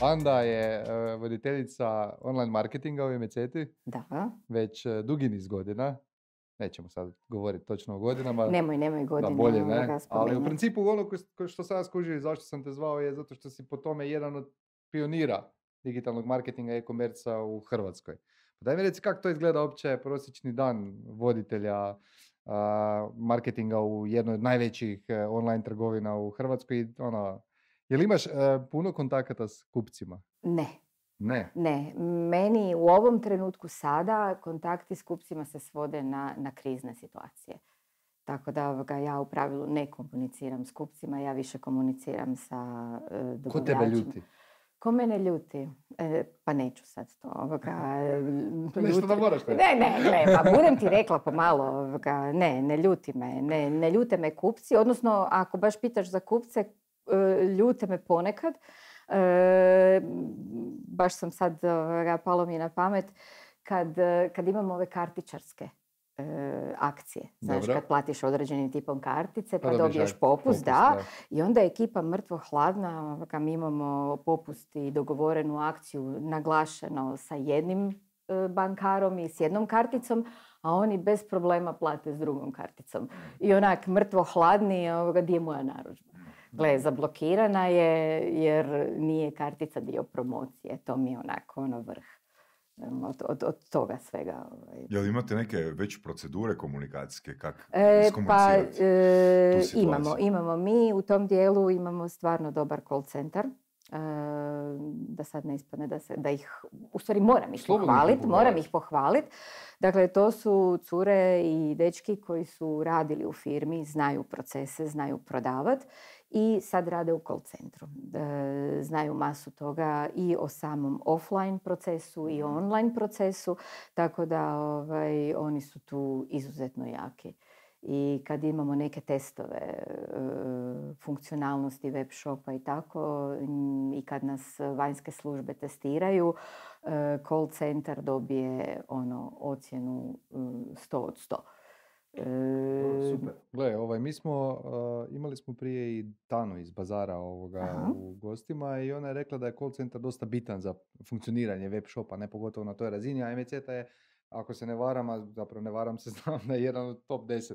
Anda je e, voditeljica online marketinga u MCT Da. već e, dugi niz godina. Nećemo sad govoriti točno o godinama. Nemoj, nemoj da godine. bolje ne. Ali u principu ono ko- ko što sam skužio zašto sam te zvao je zato što si po tome jedan od pionira digitalnog marketinga i e-komerca u Hrvatskoj. Pa Daj mi reci kako to izgleda uopće prosječni dan voditelja marketinga u jednoj od najvećih e, online trgovina u Hrvatskoj. i Ono, jel imaš e, puno kontakata s kupcima? Ne, Ne. ne. Meni u ovom trenutku sada kontakti s kupcima se svode na, na krizne situacije. Tako da ovoga, ja u pravilu ne komuniciram s kupcima, ja više komuniciram sa uh, Ko tebe ljuti? Ko mene ljuti? E, pa neću sad to. Ovoga, Nešto da moraš. Ne, ne, gle, pa budem ti rekla pomalo, ovoga, ne, ne ljuti me, ne, ne ljute me kupci, odnosno ako baš pitaš za kupce, e, ljute me ponekad. E, baš sam sad, ovoga, palo mi je na pamet, kad, kad imamo ove kartičarske e, akcije. Znaš, Dobro. kad platiš određenim tipom kartice, Pa pa, dobiješ popust, popust, da. da. I onda je ekipa mrtvo hladna, ovoga, mi imamo popust i dogovorenu akciju naglašeno sa jednim e, bankarom i s jednom karticom, a oni bez problema plate s drugom karticom. I onak mrtvo hladni, ovoga, di je moja narudžba? Gle, zablokirana je jer nije kartica dio promocije. To mi je onako ono vrh od, od, od toga svega. Ovaj. Jel imate neke već procedure komunikacijske? Kak E, pa e, imamo, imamo mi u tom dijelu imamo stvarno dobar call centar. E, da sad ne ispadne da, se, da ih, u stvari moram ih Slobodno ih pohvaliti, moram ih pohvaliti. Dakle, to su cure i dečki koji su radili u firmi, znaju procese, znaju prodavati i sad rade u call centru. E, znaju masu toga i o samom offline procesu i o online procesu, tako da ovaj, oni su tu izuzetno jaki. I kad imamo neke testove e, funkcionalnosti web shopa i tako, mm, i kad nas vanjske službe testiraju, e, call centar dobije ono ocjenu mm, 100 od 100. E, Super. Gle, ovaj, mi smo, uh, imali smo prije i Tanu iz Bazara ovoga Aha. u gostima i ona je rekla da je call center dosta bitan za funkcioniranje web shopa, ne pogotovo na toj razini, a MCT je, ako se ne varam, a zapravo ne varam se, znam da je jedan od top 10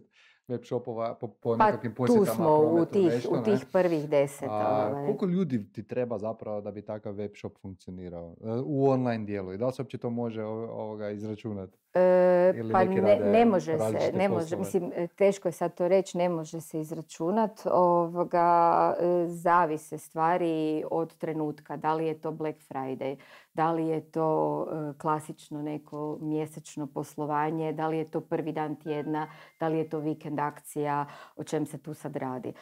web shopova po, po pa nekakvim tu posjetama, smo u tih, nešto, u tih prvih deset. A ovaj. koliko ljudi ti treba zapravo da bi takav web shop funkcionirao e, u online dijelu i da li se uopće to može ovoga izračunati? E, Ili pa ne, ne može se, ne može, poslove? mislim, e, teško je sad to reći, ne može se izračunat, ovoga, e, zavise stvari od trenutka, da li je to Black Friday, da li je to e, klasično neko mjesečno poslovanje, da li je to prvi dan tjedna, da li je to vikend akcija, o čem se tu sad radi. E,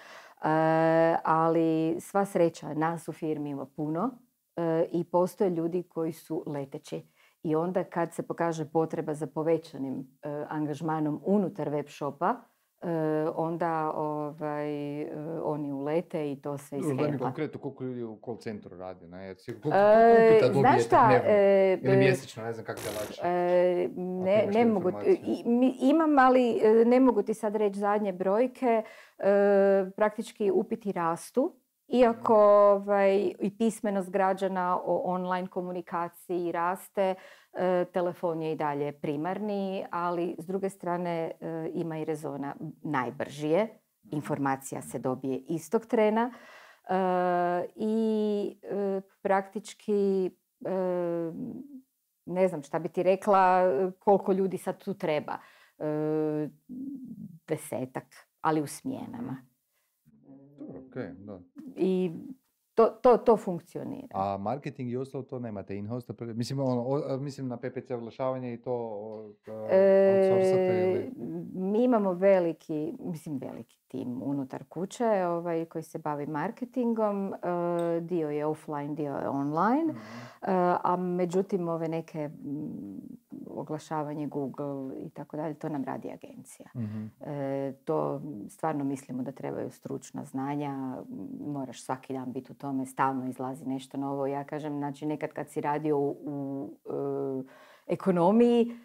ali sva sreća, nas u firmi ima puno e, i postoje ljudi koji su leteći. I onda kad se pokaže potreba za povećanim angažmanom unutar web shopa, onda ovaj, e, oni ulete i to se ishedla. konkretno koliko ljudi u call centru radi, ne? Jer si- Koliko, koliko E, upita dobijete šta, dnevno? e, Ili mjesečno, ne znam kako te lakše. E, ne, ne mogu, i- imam, ali ne mogu ti sad reći zadnje brojke. E, praktički upiti rastu, iako ovaj, i pismenost građana o online komunikaciji raste, e, telefon je i dalje primarni, ali s druge strane e, ima i rezona najbrži je. Informacija se dobije istog trena e, i praktički ne znam šta bi ti rekla, koliko ljudi sad tu treba. Desetak, ali u smjenama. Dobro, okej, da. I to, to, to funkcionira. A marketing i ostalo to nemate in-house? Mislim, ono, o- mislim na PPC oglašavanje i to o, e, outsourcate ili... E, mi imamo veliki, mislim veliki tim unutar kuće ovaj, koji se bavi marketingom. E, dio je offline, dio je online. Mhm. E, a međutim ove neke mm, oglašavanje Google i tako dalje, to nam radi agencija. Mhm. E, to stvarno mislimo da trebaju stručna znanja, moraš svaki dan biti u tome, stalno izlazi nešto novo. Ja kažem, znači nekad kad si radio u, u, e, ekonomiji,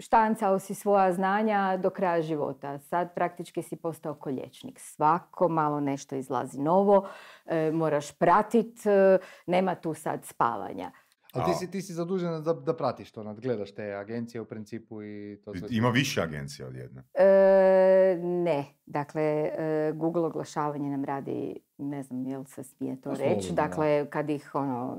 štancao si svoja znanja do kraja života. Sad praktički si postao kolječnik. Svako malo nešto izlazi novo, e, moraš pratit, e, nema tu sad spavanja. Ali ti A- si, ti si zadužen da, da pratiš to, nadgledaš te agencije u principu i to sve. Ima više agencija od jedne. E, ne, dakle, e, Google oglašavanje nam radi, ne znam jel se smije to reći, dakle, kad ih ono,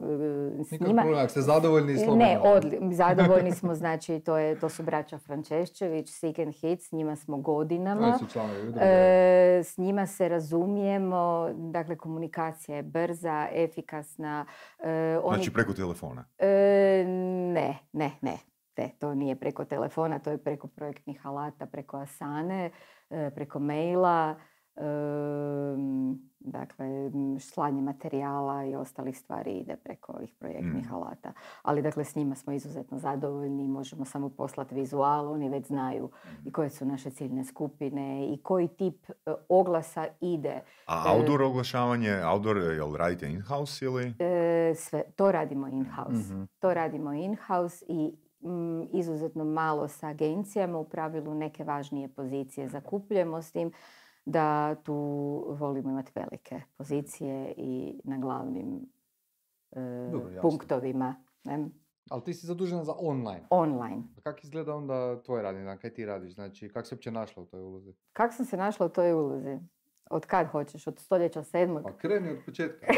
e, s Nikak njima... problem, ako ste zadovoljni, slobodno. Ne, odli, zadovoljni smo, znači to, je, to su braća Frančeščević, Seek and Hit, s njima smo godinama. su članovi udruge. E, s njima se razumijemo, dakle komunikacija je brza, efikasna. e, oni, Znači preko telefona. e, ne, ne, ne. Ne, to nije preko telefona, to je preko projektnih alata, preko Asane, e, preko maila, dakle, slanje materijala i ostalih stvari ide preko ovih projektnih Mm. alata. Ali dakle, s njima smo izuzetno zadovoljni, možemo samo poslati vizual, oni već znaju i koje su naše ciljne skupine i koji tip e, oglasa ide. A E, outdoor oglašavanje, outdoor, jel radite in-house ili? E, sve, to radimo in-house. Mhm. To radimo in-house i mm, izuzetno malo sa agencijama, u pravilu neke važnije pozicije zakupljujemo s tim da tu volimo imati velike pozicije i na glavnim e, Dobro, punktovima ne, Ali ti si zadužena za online. online. A Kako izgleda onda tvoj radni dan? Kaj ti radiš? Znači, kako se uopće našla u toj ulozi? Kako sam se našla u toj ulozi? Od kad hoćeš? Od stoljeća sedmog? Pa kreni od početka.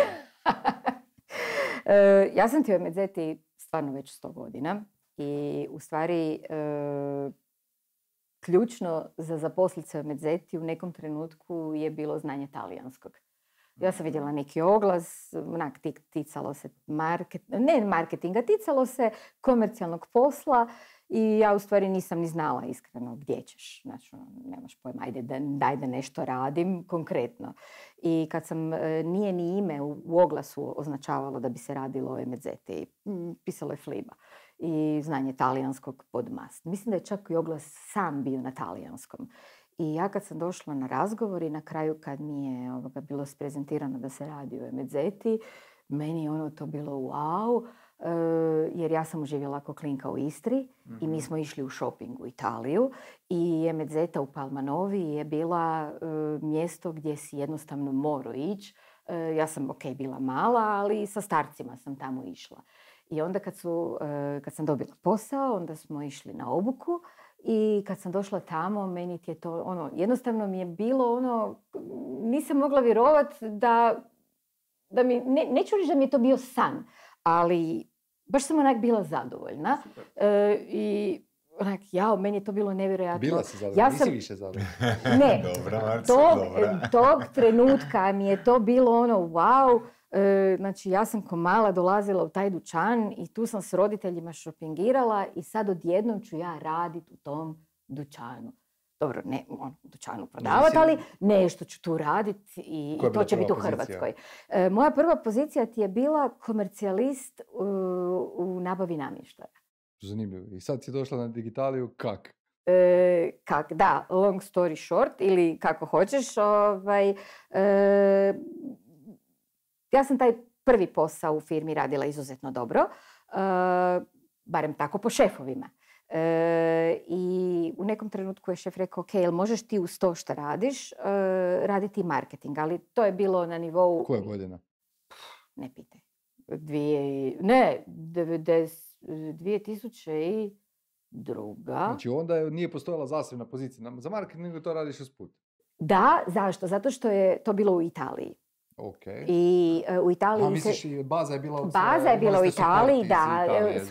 E, ja sam ti u Medzeti stvarno već sto godina i u stvari e, ključno za zaposliti se u Medzeti u nekom trenutku je bilo znanje talijanskog. Ja sam vidjela neki oglas, onak ti- ticalo se market, ne marketinga, ticalo se komercijalnog posla i ja u stvari nisam ni znala iskreno gdje ćeš. Znači, nemaš pojma, ajde da, daj da nešto radim konkretno. I kad sam, e, nije ni ime u, u oglasu označavalo da bi se radilo o mm, pisalo je Fliba i znanje talijanskog pod mast. Mislim da je čak i oglas sam bio na talijanskom. I ja kad sam došla na razgovor i na kraju kad mi je ovoga, bilo sprezentirano da se radi o Emedzeti, meni je ono to bilo wow, e, jer ja sam živjela kao klinka u Istri i mi smo išli u shopping u Italiju i Emedzeta u Palmanovi je bila e, mjesto gdje si jednostavno morao ići. E, ja sam, ok, bila mala, ali sa starcima sam tamo išla. I onda kad, su, e, kad sam dobila posao, onda smo išli na obuku i kad sam došla tamo, meni ti je to, ono, jednostavno mi je bilo ono, nisam mogla vjerovat da, da mi, ne, neću reći da mi je to bio san, ali baš sam onak bila zadovoljna. E, I onak, jao, meni je to bilo nevjerojatno. Bila si zadovoljna, Ja nisi sam- više zadovoljna. Ne, Dobra, tog, dobra. tog trenutka mi je to bilo ono wow. E, znači ja sam ko mala dolazila u taj dućan i tu sam s roditeljima šopingirala i sad odjednom ću ja radit u tom dućanu. Dobro, ne u dućanu prodavati, ali nešto ću tu radit i, to će biti u? Hrvatskoj. E, moja prva pozicija ti je bila komercijalist u, u nabavi namještaja. Zanimljivo. I sad si došla na digitaliju, kak? E, kak, da, long story short ili kako hoćeš. Ovaj, e, ja sam taj prvi posao u firmi radila izuzetno dobro, e, barem tako po šefovima. E, I u nekom trenutku je šef rekao, ok, jel možeš ti uz to što radiš, e, raditi marketing, ali to je bilo na nivou... Koja godina? Ne pitaj. Dvije, ne, 90, 2002. Znači onda je, nije postojala zasebna pozicija. Za marketing nego to radiš usput. Da, zašto? Zato što je to bilo u Italiji. Ok. I e, u Italiji A misliš, i baza je bila od Baza je bila u Italiji, da, Italije e,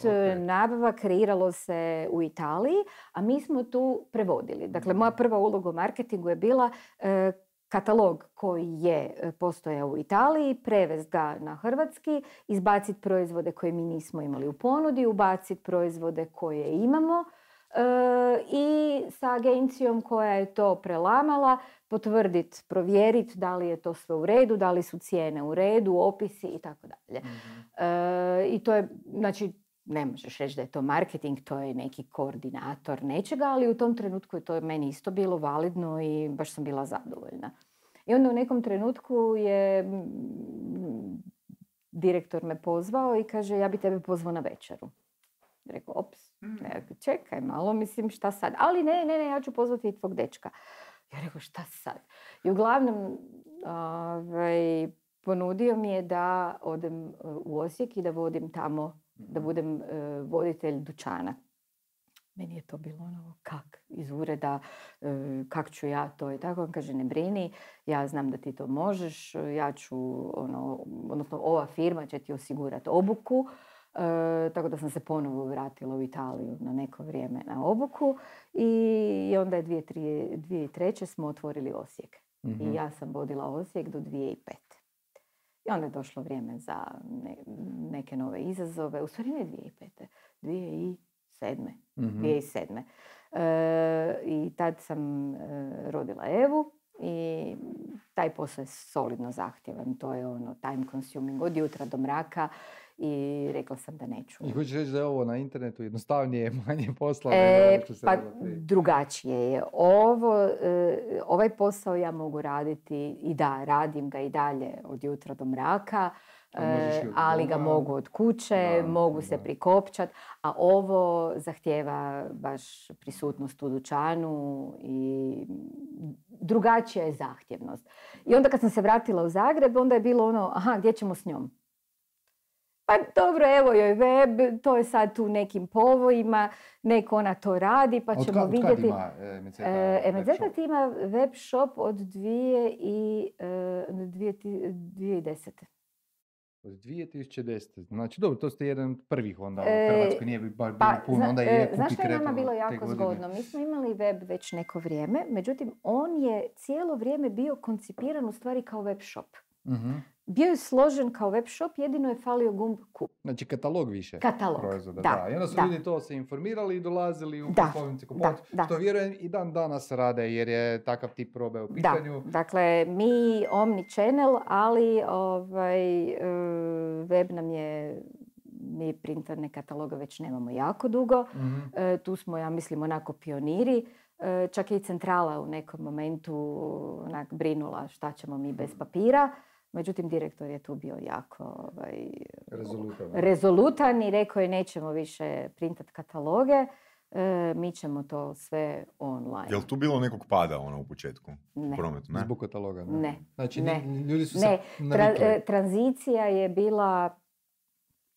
dio, e, nabava kreiralo se u Italiji, a mi smo tu prevodili. Dakle, moja prva uloga u marketingu je bila katalog koji je postojao u Italiji, prevest ga na hrvatski, izbaciti proizvode koje mi nismo imali u ponudi, ubaciti proizvode koje imamo i sa agencijom koja je to prelamala potvrditi, provjeriti da li je to sve u redu, da li su cijene u redu, opisi i tako dalje. Mhm. E, I to je, znači, ne možeš reći da je to marketing, to je neki koordinator nečega, ali u tom trenutku je to meni isto bilo validno i baš sam bila zadovoljna. I onda u nekom trenutku je direktor me pozvao i kaže ja bi tebe pozvao na večeru. Rekao, ops, Mm. rekao, čekaj malo, mislim šta sad? Ali ne, ne, ne, ja ću pozvati i tvog dečka. Ja rekao, šta sad? I uglavnom, ovaj, ponudio mi je da odem e, u Osijek i da vodim tamo, da budem e, voditelj dućana. Meni je to bilo ono, kak, iz ureda, e, kak ću ja to i tako. On kaže, ne brini, ja znam da ti to možeš, ja ću, ono, odnosno ova firma će ti osigurati obuku. E, tako da sam se ponovo vratila u Italiju na neko vrijeme na obuku i onda je 2003 2003. smo otvorili Osijek. Mhm. I ja sam vodila Osijek do 2005. I onda je došlo vrijeme za ne- neke nove izazove. U stvari ne 2005. 2007. Mhm. 2007. E, I tad sam e, rodila Evu i taj posao je solidno zahtjevan. To je ono time consuming od jutra do mraka i rekla sam da neću. I hoćeš reći da je ovo na internetu jednostavnije, manje posla E, pa drugačije je. Ovo, e, ovaj posao ja mogu raditi i da, radim ga i dalje od jutra do mraka, e, ali ga mogu od kuće, Da, mogu se da. prikopčat, a ovo zahtjeva baš prisutnost u dućanu i drugačija je zahtjevnost. I onda kad sam se vratila u Zagreb, onda je bilo ono, aha, gdje ćemo s njom? Pa dobro, evo joj web, to je sad tu nekim povojima, nek ona to radi, pa od ćemo kad- od vidjeti. ima e, Meceta E, web Emedzeta shop? ima web shop od dvije i, e, dvije ti- 2010. Od 2010. Znači, dobro, to ste jedan od prvih onda u E, Hrvatskoj, nije baš bilo Pa, puno, zna- onda e, je znaš Kupi što je nama bilo jako zgodno? Mi smo imali web već neko vrijeme, međutim, on je cijelo vrijeme bio koncipiran u stvari kao web shop. Mhm. Bio je složen kao web shop, jedino je falio gumb kup. Znači, katalog više Katalog, proizvoda. da, Da, I onda su da. ljudi to se informirali i dolazili u Da, poslovnice Da, kupovati. da. Što vjerujem i dan danas rade jer je takav tip robe u Da, pitanju. dakle mi Omni Channel, ali ovaj, e, web nam je, mi printane kataloge već nemamo jako dugo. Mhm. E, tu smo, ja mislim, onako pioniri. E, čak je i centrala u nekom momentu onak brinula šta ćemo mi bez papira. Međutim, direktor je tu bio jako ovaj, Rezolutan. rezolutan i rekao je nećemo više printat kataloge, e, mi ćemo to sve online. Jel tu bilo nekog pada ono u početku? Ne. U prometu, ne? Zbog kataloga. Ne. Ne, Znači, ne, ljudi su ne. se Tra- e, tranzicija je bila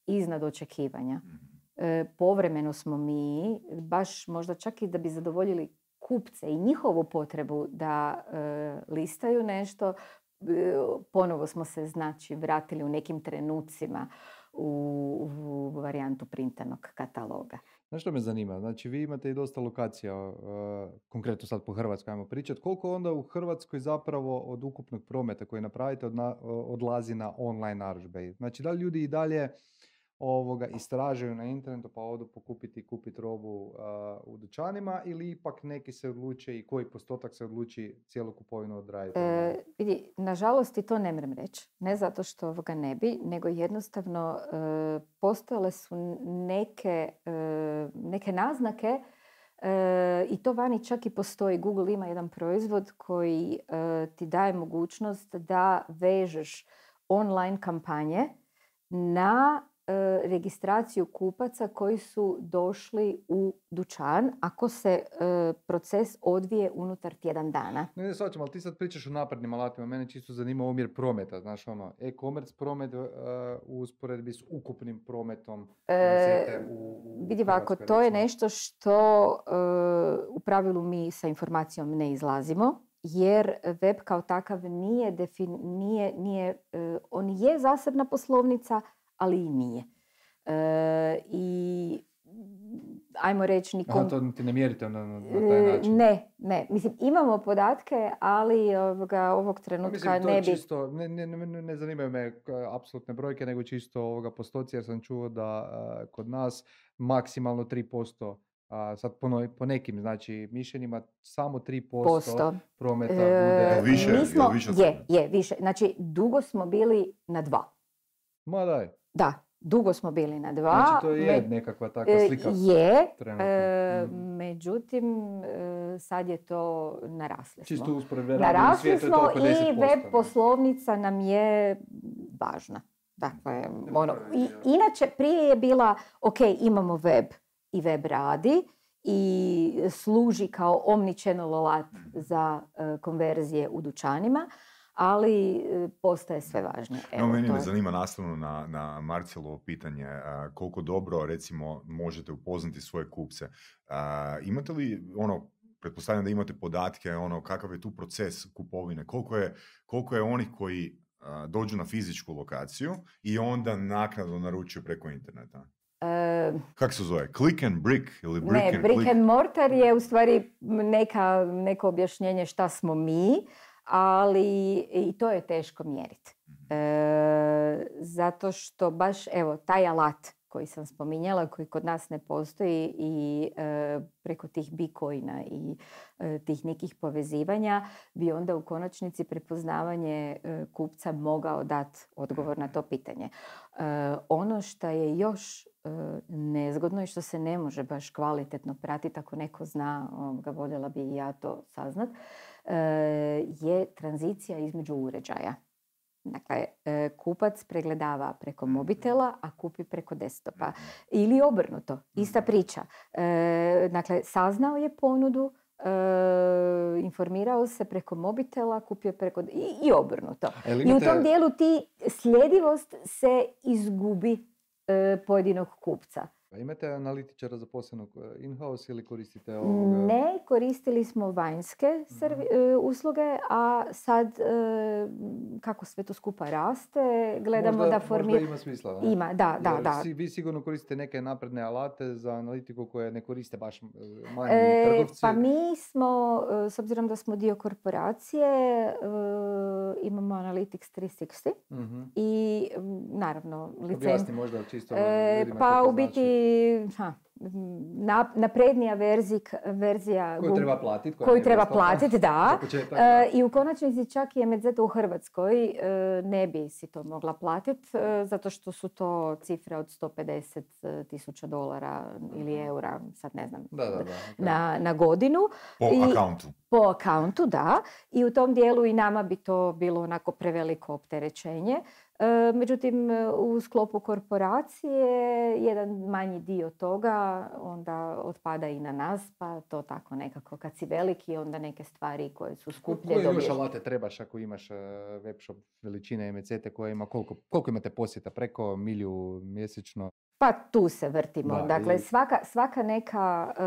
iznad očekivanja. Mhm. E, povremeno smo mi, baš možda čak i da bi zadovoljili kupce i njihovu potrebu da e, listaju nešto, ponovo smo se znači vratili u nekim trenucima u, u varijantu printanog kataloga. Znaš što me zanima? Znači, vi imate i dosta lokacija, konkretno sad po Hrvatskoj ajmo pričati. Koliko onda u Hrvatskoj zapravo od ukupnog prometa koji napravite odlazi na online narudžbe? Znači, da li ljudi i dalje ovoga istražuju na internetu pa odu pokupiti i kupiti robu uh, u dućanima ili ipak neki se odluče i koji postotak se odluči cijelu kupovinu odraditi? E, vidi, nažalost i to ne mrem reći. Ne zato što ovoga ne bi, nego jednostavno e, postojale su neke, e, neke naznake e, i to vani čak i postoji. Google ima jedan proizvod koji e, ti daje mogućnost da vežeš online kampanje na registraciju kupaca koji su došli u dućan ako se e, proces odvije unutar tjedan dana. Ne, ne, shvaćam, ali ti sad pričaš o naprednim alatima. Mene čisto zanima omjer prometa. Znaš, ono, e-commerce promet uh, u usporedbi s ukupnim prometom E, u, u Vidi ovako, to je nešto što e, u pravilu mi sa informacijom ne izlazimo, jer web kao takav nije, defin, nije, nije e, on je zasebna poslovnica, ali i nije. E, I ajmo reći nikom... Aha, to ti ne mjerite na, na taj E, način. Ne, ne. Mislim, imamo podatke, ali ovoga, ovog trenutka Mislim, to ne je bi... čisto, ne, ne, ne, ne- zanimaju me k- apsolutne brojke, nego čisto ovoga postoci, jer sam čuo da a, kod nas maksimalno 3%, a, sad po, no- po nekim znači mišljenjima samo 3% Posto. prometa E, bude... Jel više? mi Jel smo- više je, je, više. Znači, dugo smo bili na dva. Ma daj, Da, dugo smo bili na dva. znači to je me- nekakva takva e, slika. Je, e, Mhm. međutim, e, sad je to narasli smo. Čisto Narasli smo i 10%, web poslovnica nam je važna. Dakle, ono, i, inače prije je bila, ok, imamo web i web radi i služi kao omnichannel alat za e, konverzije u dućanima, ali e, postaje sve važnije. No, Evo, meni to me zanima nastavno na, na Marcelovo pitanje, a, koliko dobro, recimo, možete upoznati svoje kupce. A, imate li, ono, pretpostavljam da imate podatke, ono, kakav je tu proces kupovine, koliko je, koliko je onih koji a, dođu na fizičku lokaciju i onda naknadno naručuju preko interneta? E, Kako se zove? Click and brick ili brick Ne, and brick click? and mortar je u stvari neka, neko objašnjenje šta smo mi, ali i to je teško mjeriti. E, zato što baš, evo, taj alat koji sam spominjala, koji kod nas ne postoji i e, preko tih bitcoina i e, tih nekih povezivanja bi onda u konačnici prepoznavanje e, kupca mogao dati odgovor na to pitanje. E, ono što je još e, nezgodno i što se ne može baš kvalitetno pratiti ako neko zna, ga voljela bi i ja to saznat, e, je tranzicija između uređaja. Dakle, e, kupac pregledava preko mobitela, a kupi preko desktopa. Ili obrnuto, ista priča. E, Dakle, saznao je ponudu, e, informirao se preko mobitela, kupio preko... I, i obrnuto. I u tom dijelu ti sljedivost se izgubi e, pojedinog kupca. A Imate analitičara zaposlenog in-house ili koristite ovoga? Ne, koristili smo vanjske servi- e, usluge, a sad e, kako sve to skupa raste, gledamo možda, da formi... Možda ima smisla, da? Ima, da, da, Jer da. si- vi sigurno koristite neke napredne alate za analitiku koje ne koriste baš e, manji E, trgovci. pa mi smo, s obzirom da smo dio korporacije, imamo Analytics 360 Mhm. i naravno licenc... Objasni možda čisto E, pa u biti znači. Ha, naprednija verzik, verzija Koju treba platiti. koju treba platiti, da. E, I u konačnici čak i MZ u Hrvatskoj e, ne bi si to mogla platiti zato što su to cifre od 150 tisuća dolara ili eura, sad ne znam, Da, da, da. ok. na, na godinu. Po I- akauntu. Po akauntu, da. I u tom dijelu i nama bi to bilo onako preveliko opterećenje. E, međutim, u sklopu korporacije jedan manji dio toga onda otpada i na nas, pa to tako nekako kad si veliki onda neke stvari koje su skuplje Koje još alate trebaš ako imaš e, web shop veličine MCT koja ima koliko, koliko imate posjeta? Preko milju mjesečno? Pa tu se vrtimo. Da, dakle, i- svaka, svaka neka e,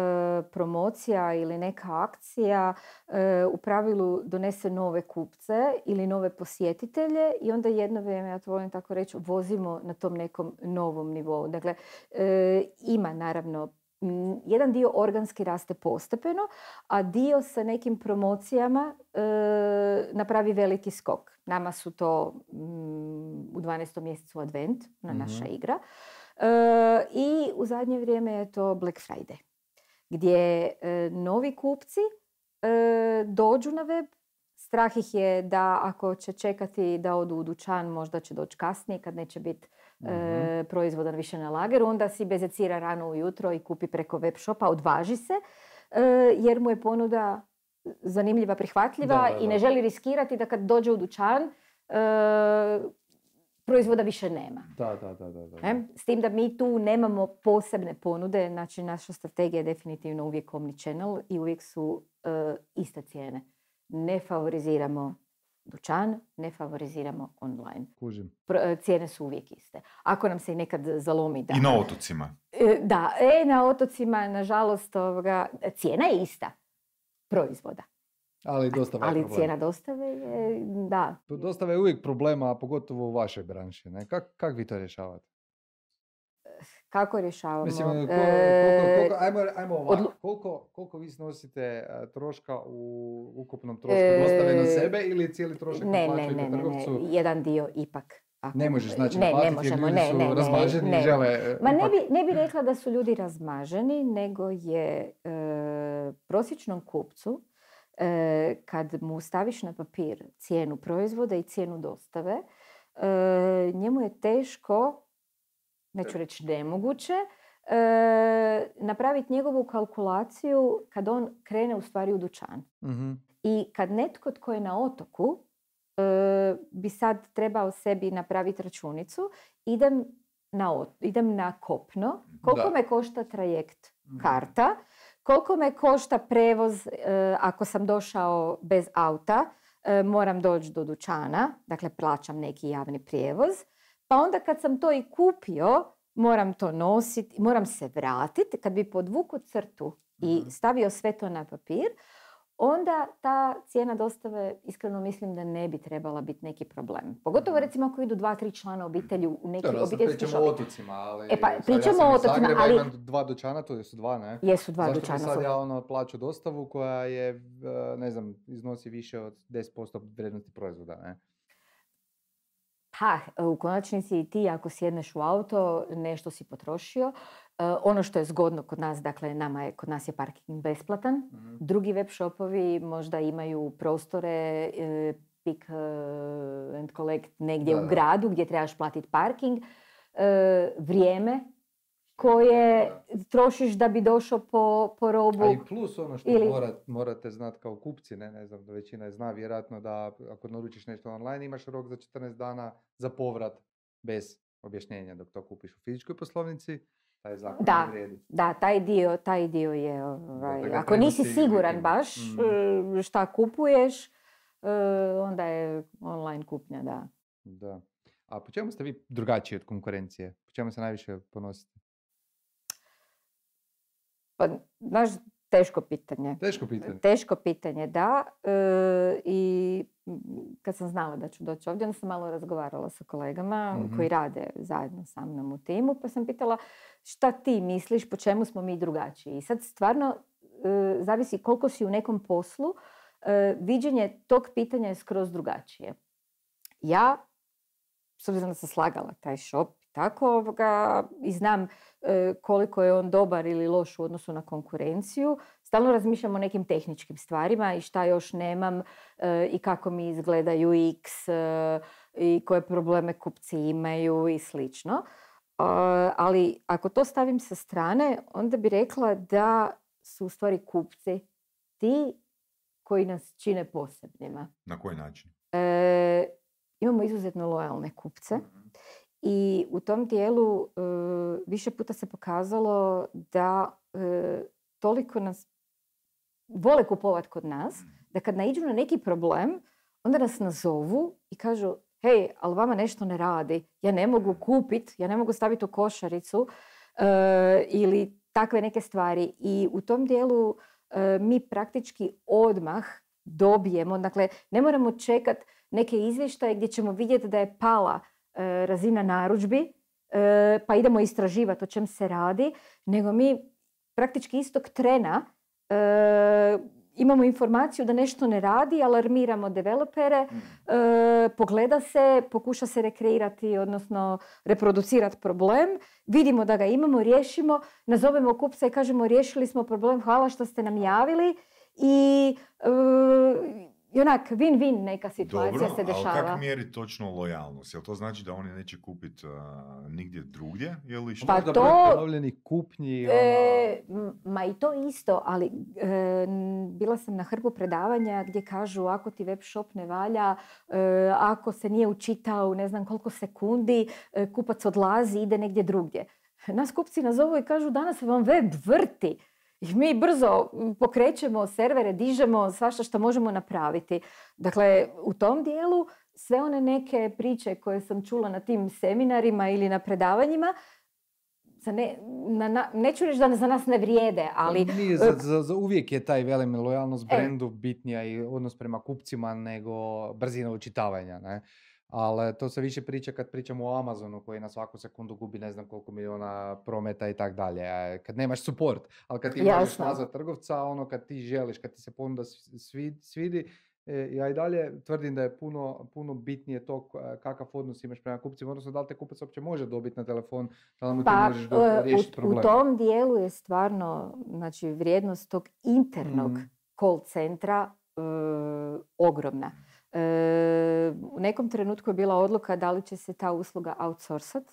promocija ili neka akcija e, u pravilu donese nove kupce ili nove posjetitelje i onda jedno vrijeme, ja to volim tako reći, vozimo na tom nekom novom nivou. Dakle, e, ima naravno m, jedan dio organski raste postepeno, a dio sa nekim promocijama e, napravi veliki skok. Nama su to mm, u 12. mjesecu advent, na naša Mhm. igra. E, I u zadnje vrijeme je to Black Friday, gdje e, novi kupci e, dođu na web. Strah ih je da ako će čekati da odu u dućan, možda će doći kasnije kad neće biti e, proizvodan više na lageru. Onda si bezecira rano ujutro i kupi preko web shopa, odvaži se jer mu je ponuda zanimljiva, prihvatljiva Da, da, i ne želi riskirati da kad dođe u dućan proizvoda više nema. Da, da, da. da, da. Ne? S tim da mi tu nemamo posebne ponude, znači naša strategija je definitivno uvijek omnichannel i uvijek su e, iste cijene. Ne favoriziramo dućan, ne favoriziramo online. Kužim. Pro- e, cijene su uvijek iste. Ako nam se i nekad zalomi da... I na otocima. E, Da, e, na otocima, nažalost, ovoga, cijena je ista proizvoda, Ali dostava je ali problem. cijena dostave je, da, Dostava je uvijek problema, a pogotovo u vašoj branši. Ne? Kak, kak vi to rješavate? kako rješavamo? Mislim, E, koliko, koliko, ajmo, ajmo ovako. Koliko, koliko vi snosite e, troška u ukupnom trošku E, dostave na sebe ili cijeli trošak ne, ne, ne, ne, ne, jedan dio ipak. Ako- Ne možeš znači ne, ne možemo, ljudi ne, su ne, razmaženi ne. žele... e, Ma ne bi, ne bi rekla da su ljudi razmaženi, nego je e, prosječnom kupcu e, kad mu staviš na papir cijenu proizvoda i cijenu dostave, e, njemu je teško, neću reći nemoguće, e, napraviti njegovu kalkulaciju kad on krene u stvari u dućan. Mhm. I kad netko tko je na otoku bi sad trebao sebi napraviti računicu, idem na, idem na kopno, koliko me košta trajekt mhm. karta, koliko me košta prevoz e, ako sam došao bez auta, e, moram doći do dućana, dakle plaćam neki javni prijevoz, pa onda kad sam to i kupio, moram to nositi, moram se vratiti, kad bi podvuku crtu i mhm. stavio sve to na papir, onda ta cijena dostave, iskreno mislim da ne bi trebala biti neki problem. Pogotovo mhm. recimo ako idu dva, tri člana obitelji u neki Dobro, obiteljski pričamo o otocima, ali... E pa, pričamo o otocima, ali... imam dva dućana, to su dva, ne? Jesu dva Zašto dućana. Zašto sad ja ono plaću dostavu koja je, ne znam, iznosi više od 10% vrijednosti proizvoda, ne? Ha, u konačnici ti ako sjedneš u auto, nešto si potrošio. E, ono što je zgodno kod nas, dakle nama je, kod nas je parking besplatan. Mhm. Drugi web shopovi možda imaju prostore e, pick e, and collect negdje u gradu gdje trebaš platiti parking. vrijeme koje trošiš da bi došao po, po robu. A i plus ono što ili... morate znati kao kupci, ne, ne znam da većina zna vjerojatno da ako naručiš nešto online imaš rok za 14 dana za povrat bez objašnjenja dok to kupiš u fizičkoj poslovnici. Taj zakon da, vrijedi. da, taj dio, taj dio je, ovaj, ako nisi siguran baš mm. E, šta kupuješ, e, onda je online kupnja, da. Da. A po čemu ste vi drugačiji od konkurencije? Po čemu se najviše ponosite? Pa, znaš, teško pitanje. Teško pitanje. Teško pitanje, da. E, I kad sam znala da ću doći ovdje, onda sam malo razgovarala sa kolegama mhm. koji rade zajedno sa mnom u timu, pa sam pitala šta ti misliš, po čemu smo mi drugačiji. I sad stvarno e, zavisi koliko si u nekom poslu, e, viđenje tog pitanja je skroz drugačije. Ja, s obzirom da sam slagala taj shop, tako ovoga, i znam e, koliko je on dobar ili loš u odnosu na konkurenciju. Stalno razmišljam o nekim tehničkim stvarima i šta još nemam e, i kako mi izgleda UX e, i koje probleme kupci imaju i slično. Ali ako to stavim sa strane, onda bi rekla da su u stvari kupci ti koji nas čine posebnima. Na koji način? imamo izuzetno lojalne kupce. Mhm. I u tom dijelu e, više puta se pokazalo da e, toliko nas vole kupovati kod nas, mm. da kad naiđu na neki problem, onda nas nazovu i kažu hej, ali vama nešto ne radi, ja ne mogu kupiti, ja ne mogu staviti u košaricu e, ili takve neke stvari. I u tom dijelu mi praktički odmah dobijemo, dakle ne moramo čekati neke izvještaje gdje ćemo vidjeti da je pala razina narudžbi, e, pa idemo istraživati o čem se radi, nego mi praktički istog trena e, imamo informaciju da nešto ne radi, alarmiramo developere, mm. pogleda se, pokuša se rekreirati, odnosno reproducirati problem, vidimo da ga imamo, riješimo, nazovemo kupca i kažemo riješili smo problem, hvala što ste nam javili i i onak win-win neka situacija Dobro, se dešava. Dobro, kako mjeri točno lojalnost? Jel to znači da oni neće kupiti uh, nigdje drugdje? Ili što? Pa to... Ponovljeni kupnji. E, ma i to isto, ali e, bila sam na hrbu predavanja gdje kažu ako ti web shop ne valja, e, ako se nije učitao ne znam koliko sekundi, e, kupac odlazi, ide negdje drugdje. Nas kupci nazovu i kažu danas vam web vrti. I mi brzo pokrećemo servere, dižemo svašta što možemo napraviti. Dakle, u tom dijelu sve one neke priče koje sam čula na tim seminarima ili na predavanjima, za ne, na, neću reći da za nas ne vrijede, ali... Pa nije, za, za, za uvijek je taj velim lojalnost e. brendu bitnija i odnos prema kupcima nego brzina učitavanja. Ne? Ali to se više priča kad pričamo o Amazonu koji na svaku sekundu gubi ne znam koliko miliona prometa i tak dalje. Kad nemaš support, ali kad ti možeš nazvat trgovca, ono kad ti želiš, kad ti se ponuda svidi, e, ja i dalje tvrdim da je puno, puno bitnije to kakav odnos imaš prema kupcima, odnosno da li te kupac uopće može dobiti na telefon, da li mu ti pa, možeš e, riješiti problem. U tom dijelu je stvarno znači, vrijednost tog internog mm. call centra e, ogromna. E, u nekom trenutku je bila odluka da li će se ta usluga outsourcat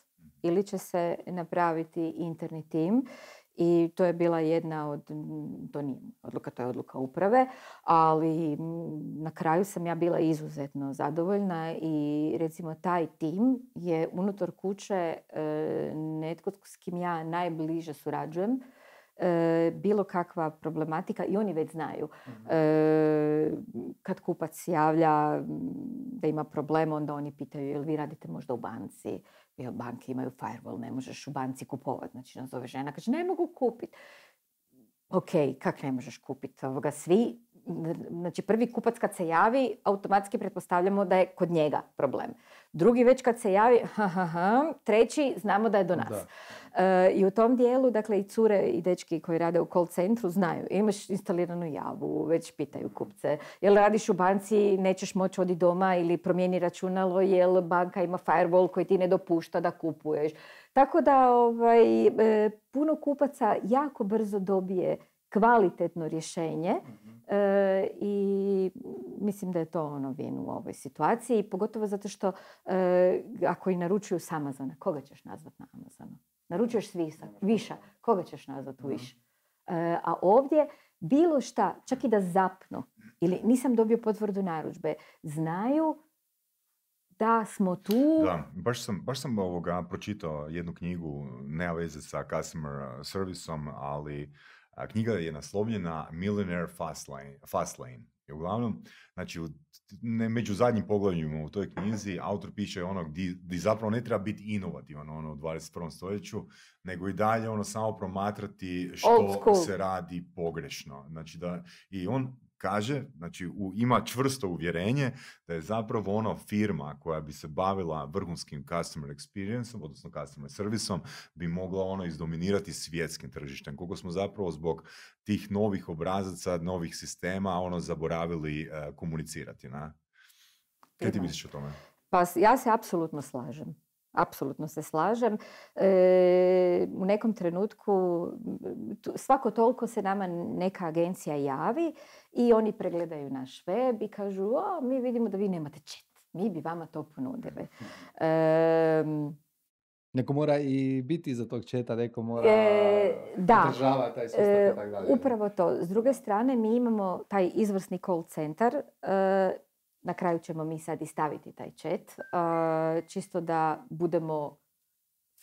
ili će se napraviti interni tim. I to je bila jedna od, to nije odluka, to je odluka uprave, ali na kraju sam ja bila izuzetno zadovoljna i recimo taj tim je unutar kuće e, netko s kim ja najbliže surađujem. E, bilo kakva problematika i oni već znaju. E, kad kupac javlja m, da ima problem, onda oni pitaju jel vi radite možda u banci, jer banke imaju firewall, ne možeš u banci kupovati. Znači, nazove žena, kaže, ne mogu kupiti. Ok, kak ne možeš kupiti? Ovoga, svi, znači prvi kupac kad se javi, automatski pretpostavljamo da je kod njega problem. Drugi već kad se javi, ha, ha, ha. treći, znamo da je do nas. Da. E, I u tom dijelu, dakle, i cure i dečki koji rade u call centru znaju. Imaš instaliranu javu, već pitaju kupce. Jel radiš u banci, nećeš moći odi doma ili promijeni računalo, jel banka ima firewall koji ti ne dopušta da kupuješ. Tako da ovaj, e, puno kupaca jako brzo dobije kvalitetno rješenje e, i mislim da je to ono vin u ovoj situaciji, pogotovo zato što e, ako i naručuju s Amazona, koga ćeš nazvat na Amazonu? Naručuješ s Visa, Viša, koga ćeš nazvat u Viš? E, a ovdje bilo šta, čak i da zapnu ili nisam dobio potvrdu narudžbe, znaju da smo tu. Da, baš sam, baš sam ovoga pročitao jednu knjigu, nema veze sa customer uh, serviceom, ali a, knjiga je naslovljena Millionaire Fast Lane. I uglavnom, znači, u, ne, među zadnjim poglavljima u toj knjizi autor piše ono gdje, zapravo ne treba biti inovativan ono, u 21. stoljeću, nego i dalje ono samo promatrati što se radi pogrešno. Znači da, i on kaže, znači u, ima čvrsto uvjerenje da je zapravo ono firma koja bi se bavila vrhunskim customer experienceom, odnosno customer servisom, bi mogla ono izdominirati svjetskim tržištem. Koliko smo zapravo zbog tih novih obrazaca, novih sistema, ono zaboravili eh, komunicirati, na? Kaj ti misliš o tome? Pa ja se apsolutno slažem. Apsolutno se slažem. E, u nekom trenutku, svako toliko se nama neka agencija javi i oni pregledaju naš web i kažu, o, mi vidimo da vi nemate chat. Mi bi vama to ponudili. Em, Neko mora i biti iza tog četa, neko mora E, da. taj sustav E, i tako dalje. Upravo to. S druge strane, mi imamo taj izvrsni call centar. e, na kraju ćemo mi sad i staviti taj chat. e, čisto da budemo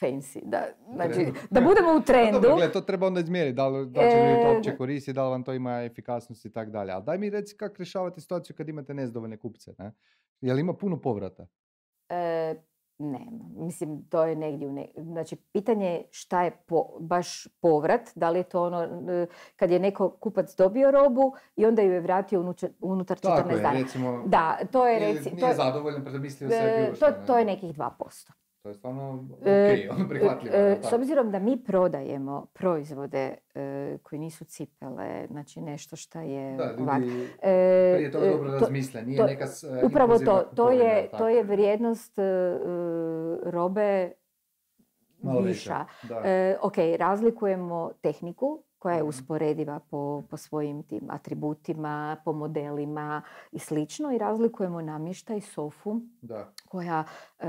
fancy. Da, znači, da budemo u Pa trendu. Dobro, gle, to treba onda izmjeriti, da li, da li će ljudi to E, uopće da. koristiti, da li vam to ima efikasnost i tako dalje. Ali daj mi reci kako rješavati situaciju kad imate nezadovoljne kupce, ne? Jel ima puno povrata? E, nema. Mislim, to je negdje u ne... Znači, pitanje je šta je po, baš povrat. Da li je to ono e, kad je neko kupac dobio robu i onda ju je vratio unutar, unutar 14 Tako je, dana. recimo, Da, to je reci... nije to, je- zadovoljan, predomislio se to, to je nekih 2%. To je stvarno E, ono prihvatljivo. e, jel s tako? obzirom da mi prodajemo proizvode e, koji nisu cipele, znači nešto što je Da, ovak- ljudi e, prije toga e, dobro to- razmisle, nije to- neka e, Upravo to, to kupovina, je, jel to tako? je vrijednost e, e, robe Malo viša. da. E, ok, razlikujemo tehniku koja je Mhm. usporediva po, po svojim tim atributima, po modelima i slično i razlikujemo namještaj, sofu Da, koja e,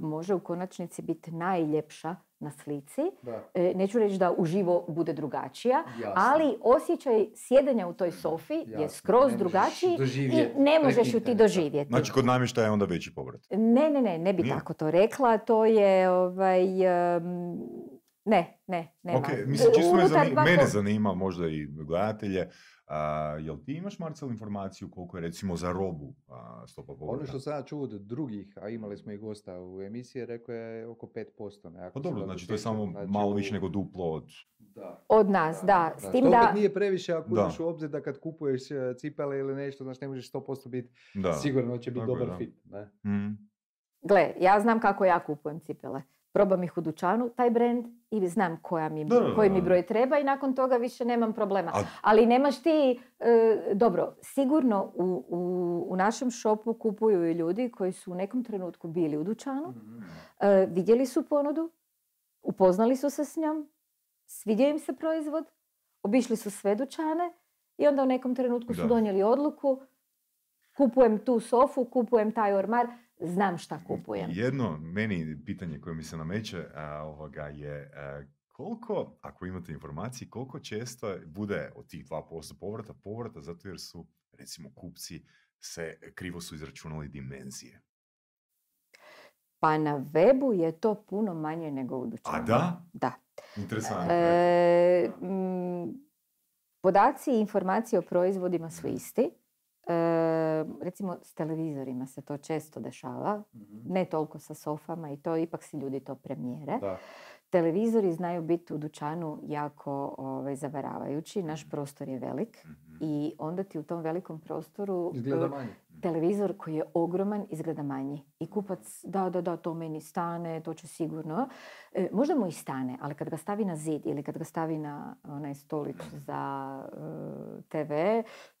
može u konačnici biti najljepša na slici. da, E, neću reći da uživo bude drugačija, jasno. ali osjećaj sjedenja u toj sofi je Jasno, skroz drugačiji i ne možeš ju ti doživjeti. Znači, kod namještaja je onda veći povrat. Ne, ne, ne, ne bi Nije? tako to rekla. To je ovaj... em, ne, ne, nema. Ok, mislim, čisto me, zani- dva mene zanima, možda i gledatelje, a, jel ti imaš, Marcel, informaciju koliko je recimo za robu a, stopa povrata? Ono što sam ja čuo od drugih, a imali smo i gosta u emisiji, rekao je oko 5%. Ne, Pa dobro, dobro znači to je samo znači malo više nego duplo od... Da. Od nas, da. S Što tim opet da... nije previše ako Da. uzmeš u obzir da kad kupuješ e, cipele ili nešto, znači ne možeš 100% biti Da. sigurno da će biti dobar da. fit. Ne? Mm. Gle, ja znam kako ja kupujem cipele. Probam ih u dućanu, taj brand, i znam koja mi, Da, da, koji mi broj treba i nakon toga više nemam problema. A- Ali nemaš ti, e, dobro, sigurno u, u, u našem šopu kupuju i ljudi koji su u nekom trenutku bili u dućanu, e, vidjeli su ponudu, upoznali su se s njom, svidio im se proizvod, obišli su sve dućane i onda u nekom trenutku su Da. donijeli odluku kupujem tu sofu, kupujem taj ormar, znam šta kupujem. Jedno meni pitanje koje mi se nameće a, ovoga je a, koliko, ako imate informacije, koliko često bude od tih 2% povrata, povrata zato jer su, recimo, kupci se krivo su izračunali dimenzije. Pa na webu je to puno manje nego u dućanu. A da? Da. Interesantno. E, podaci i informacije o proizvodima su isti. Recimo s televizorima se to često dešava, ne toliko sa sofama i to ipak si ljudi to premijere. Da. Televizori znaju biti u dućanu jako ovaj, zavaravajući, naš Mhm. prostor je velik Mhm. i onda ti u tom velikom prostoru Izgleda e, manje. televizor koji je ogroman izgleda manji. I kupac, da, da, da, to meni stane, to će sigurno. E, možda mu i stane, ali kad ga stavi na zid ili kad ga stavi na onaj stolić za e, TV,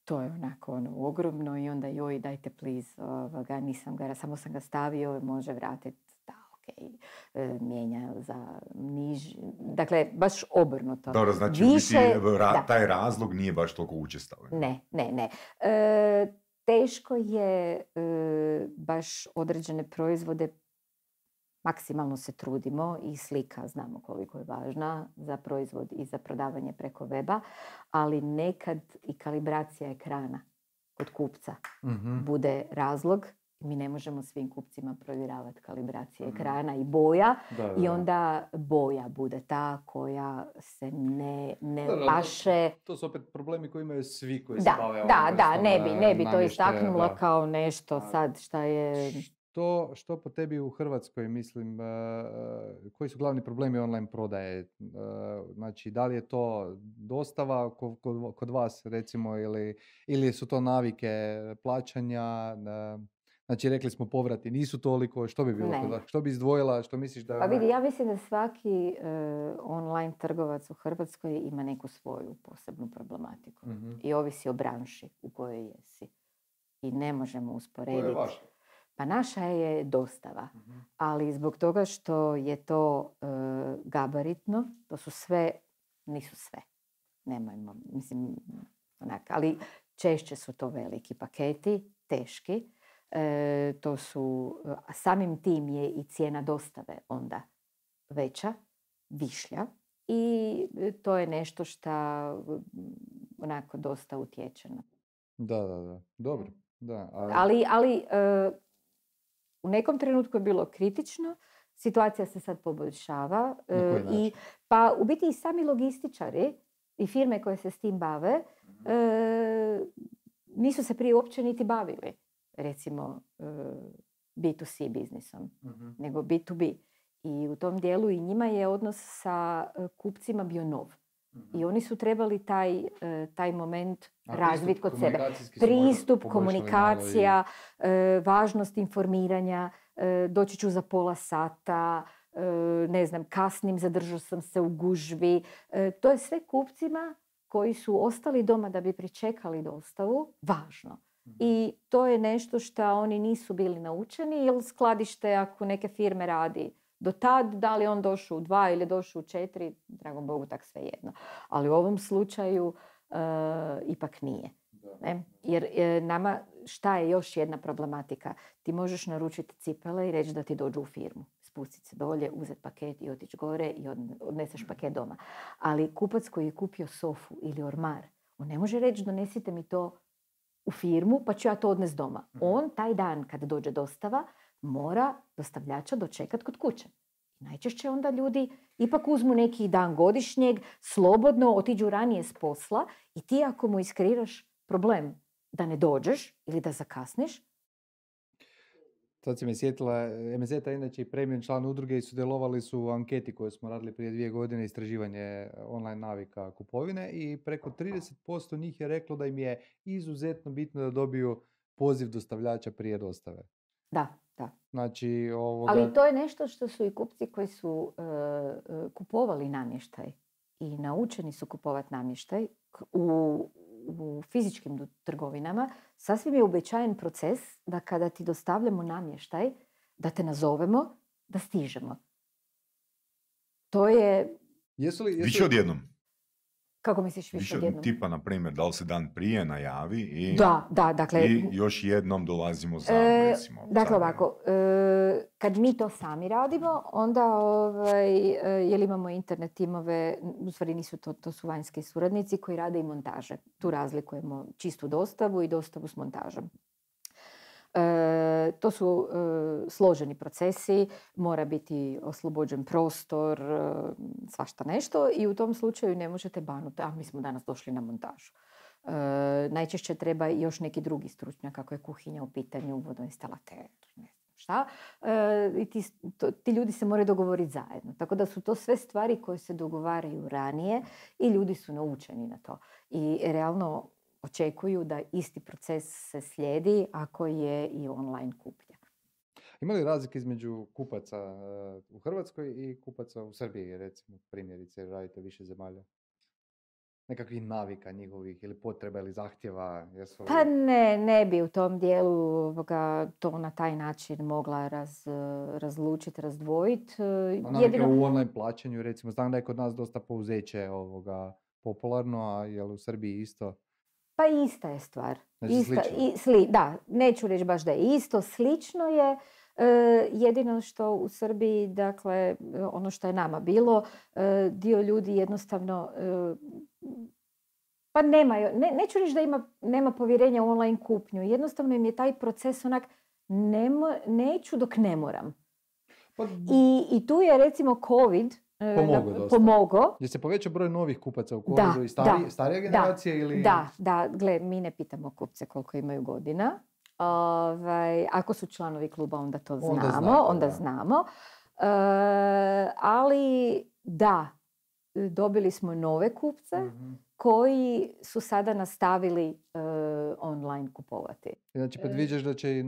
to je onako ono, ogromno i onda joj dajte please, ovoga, nisam ga, samo sam ga stavio, može vratiti, da, ok, e, mijenja za niž. Dakle, baš obrnuto. Dobro, znači biti Više- ra- da. taj razlog nije baš toliko učestal. Ne, ne, ne. E, teško je e, baš određene proizvode maksimalno se trudimo i slika znamo koliko je važna za proizvod i za prodavanje preko weba, ali nekad i kalibracija ekrana kod kupca Mhm. bude razlog. Mi ne možemo svim kupcima provjeravati kalibracije Mhm. ekrana i boja Da, i da. onda boja bude ta koja se ne, ne paše To su opet problemi koji imaju svi koji se bave da, da, ne bi, ne bi to istaknula kao nešto sad šta je... Što, što po tebi u Hrvatskoj, mislim, e, koji su glavni problemi online prodaje? E, Znači, da li je to dostava ko- kod, kod vas, recimo, ili, ili su to navike plaćanja? e, Znači, rekli smo povrati, nisu toliko, što bi bilo Ne. Što bi izdvojila, što misliš da. Pa vidi, ja mislim da svaki e, online trgovac u Hrvatskoj ima neku svoju posebnu problematiku. Mhm. I ovisi o branši u kojoj jesi. I ne možemo To je usporediti. Pa naša je dostava. Mhm. ali zbog toga što je to e, gabaritno, to su sve, nisu sve, nemojmo, mislim, onak, ali češće su to veliki paketi, teški, e, to su, a samim tim je i cijena dostave onda veća, višlja i to je nešto što onako dosta utječe na Da, da, da. Dobro. Da, ali, ali, ali e, u nekom trenutku je bilo kritično, situacija se sad poboljšava e, i pa u biti i sami logističari i firme koje se s tim bave Mhm. e, nisu se prije uopće niti bavili recimo e, B2C biznisom, Mhm. nego B2B. I u tom dijelu i njima je odnos sa e, kupcima bio nov. I oni su trebali taj, e, taj moment A razvit pristup kod sebe pristup, malo i- komunikacija, e, važnost informiranja, e, doći ću za pola sata, ne znam, kasnim, zadržao sam se u gužvi. E, to je sve kupcima koji su ostali doma da bi pričekali dostavu, važno. Mhm. I to je nešto što oni nisu bili naučeni, jer skladište ako neke firme radi do tad, da li on došao u dva ili došao u četiri, dragom Bogu, tak sve jedno. Ali u ovom slučaju e, ipak nije. Ne? Jer e, nama šta je još jedna problematika? Ti možeš naručiti cipele i reći da ti dođu u firmu. Spustiti se dolje, uzeti paket i otići gore i odn- odneseš paket doma. Ali kupac koji je kupio sofu ili ormar, on ne može reći donesite mi to u firmu pa ću ja to odnes doma. Mhm. On taj dan kad dođe dostava mora dostavljača dočekat kod kuće. Najčešće onda ljudi ipak uzmu neki dan godišnjeg, slobodno otiđu ranije s posla i ti ako mu iskriraš problem da ne dođeš ili da zakasniš, Sad si me sjetila, MZ je inače i premijen član udruge i sudjelovali su u anketi koju smo radili prije dvije godine, istraživanje online navika kupovine i preko 30% njih je reklo da im je izuzetno bitno da dobiju poziv dostavljača prije dostave. da, da. Znači, ovoga... Ali to je nešto što su i kupci koji su e, kupovali namještaj i naučeni su kupovati namještaj u, u fizičkim trgovinama, sasvim je uobičajen proces da kada ti dostavljamo namještaj, da te nazovemo, da stižemo. To je, Jesu li, jesu Više li- odjednom. Kako misliš više Više odjednom? tipa, na primjer, da li se dan prije najavi i, Da, da, dakle, i još jednom dolazimo za, E, recimo, Dakle ovako, e, kad mi to sami radimo, onda ovaj, e, jel imamo internet timove, u stvari nisu to, to su vanjski suradnici koji rade i montaže. Tu razlikujemo čistu dostavu i dostavu s montažom. E, to su e, složeni procesi, mora biti oslobođen prostor, e, svašta nešto i u tom slučaju ne možete banuti, a mi smo danas došli na montažu. najčešće treba još neki drugi stručnjak, kako je kuhinja u pitanju, vodoinstalater, ne šta. I ti, ti ljudi se moraju dogovoriti zajedno. Tako da su to sve stvari koje se dogovaraju ranije i ljudi su naučeni na to. I realno očekuju da isti proces se slijedi ako je i online kupnja. Ima li razlike između kupaca eh, u Hrvatskoj i kupaca u Srbiji, recimo, primjerice, radite više zemalja? Nekakvih navika njihovih ili potreba ili zahtjeva? Jesu Pa ne, ne bi u tom dijelu to na taj način mogla raz, razlučiti, razdvojiti. Eh, Jedino... u online plaćanju, recimo, znam da je kod nas dosta pouzeće ovoga popularno, a je u Srbiji isto? Pa ista je stvar. Znači ista, i, sli, da, neću reći baš da je isto, slično je. E, jedino što u Srbiji, dakle, ono što je nama bilo, e, dio ljudi jednostavno, e, pa nema, ne, neću reći da ima, nema povjerenja u online kupnju, jednostavno im je taj proces onak, neću dok ne moram. Pa... I, I tu je recimo COVID, E, Pomogo dosta. Pomogo. Je se povećao broj novih kupaca u covidu i stari, starije generacije? Da, ili... da, da. Gle, mi ne pitamo kupce koliko imaju godina. Ovaj, ako su članovi kluba, onda to znamo. Onda, znamo, onda znamo. E, ali da, dobili smo nove kupce mhm. koji su sada nastavili e, online kupovati. Znači, predviđaš da će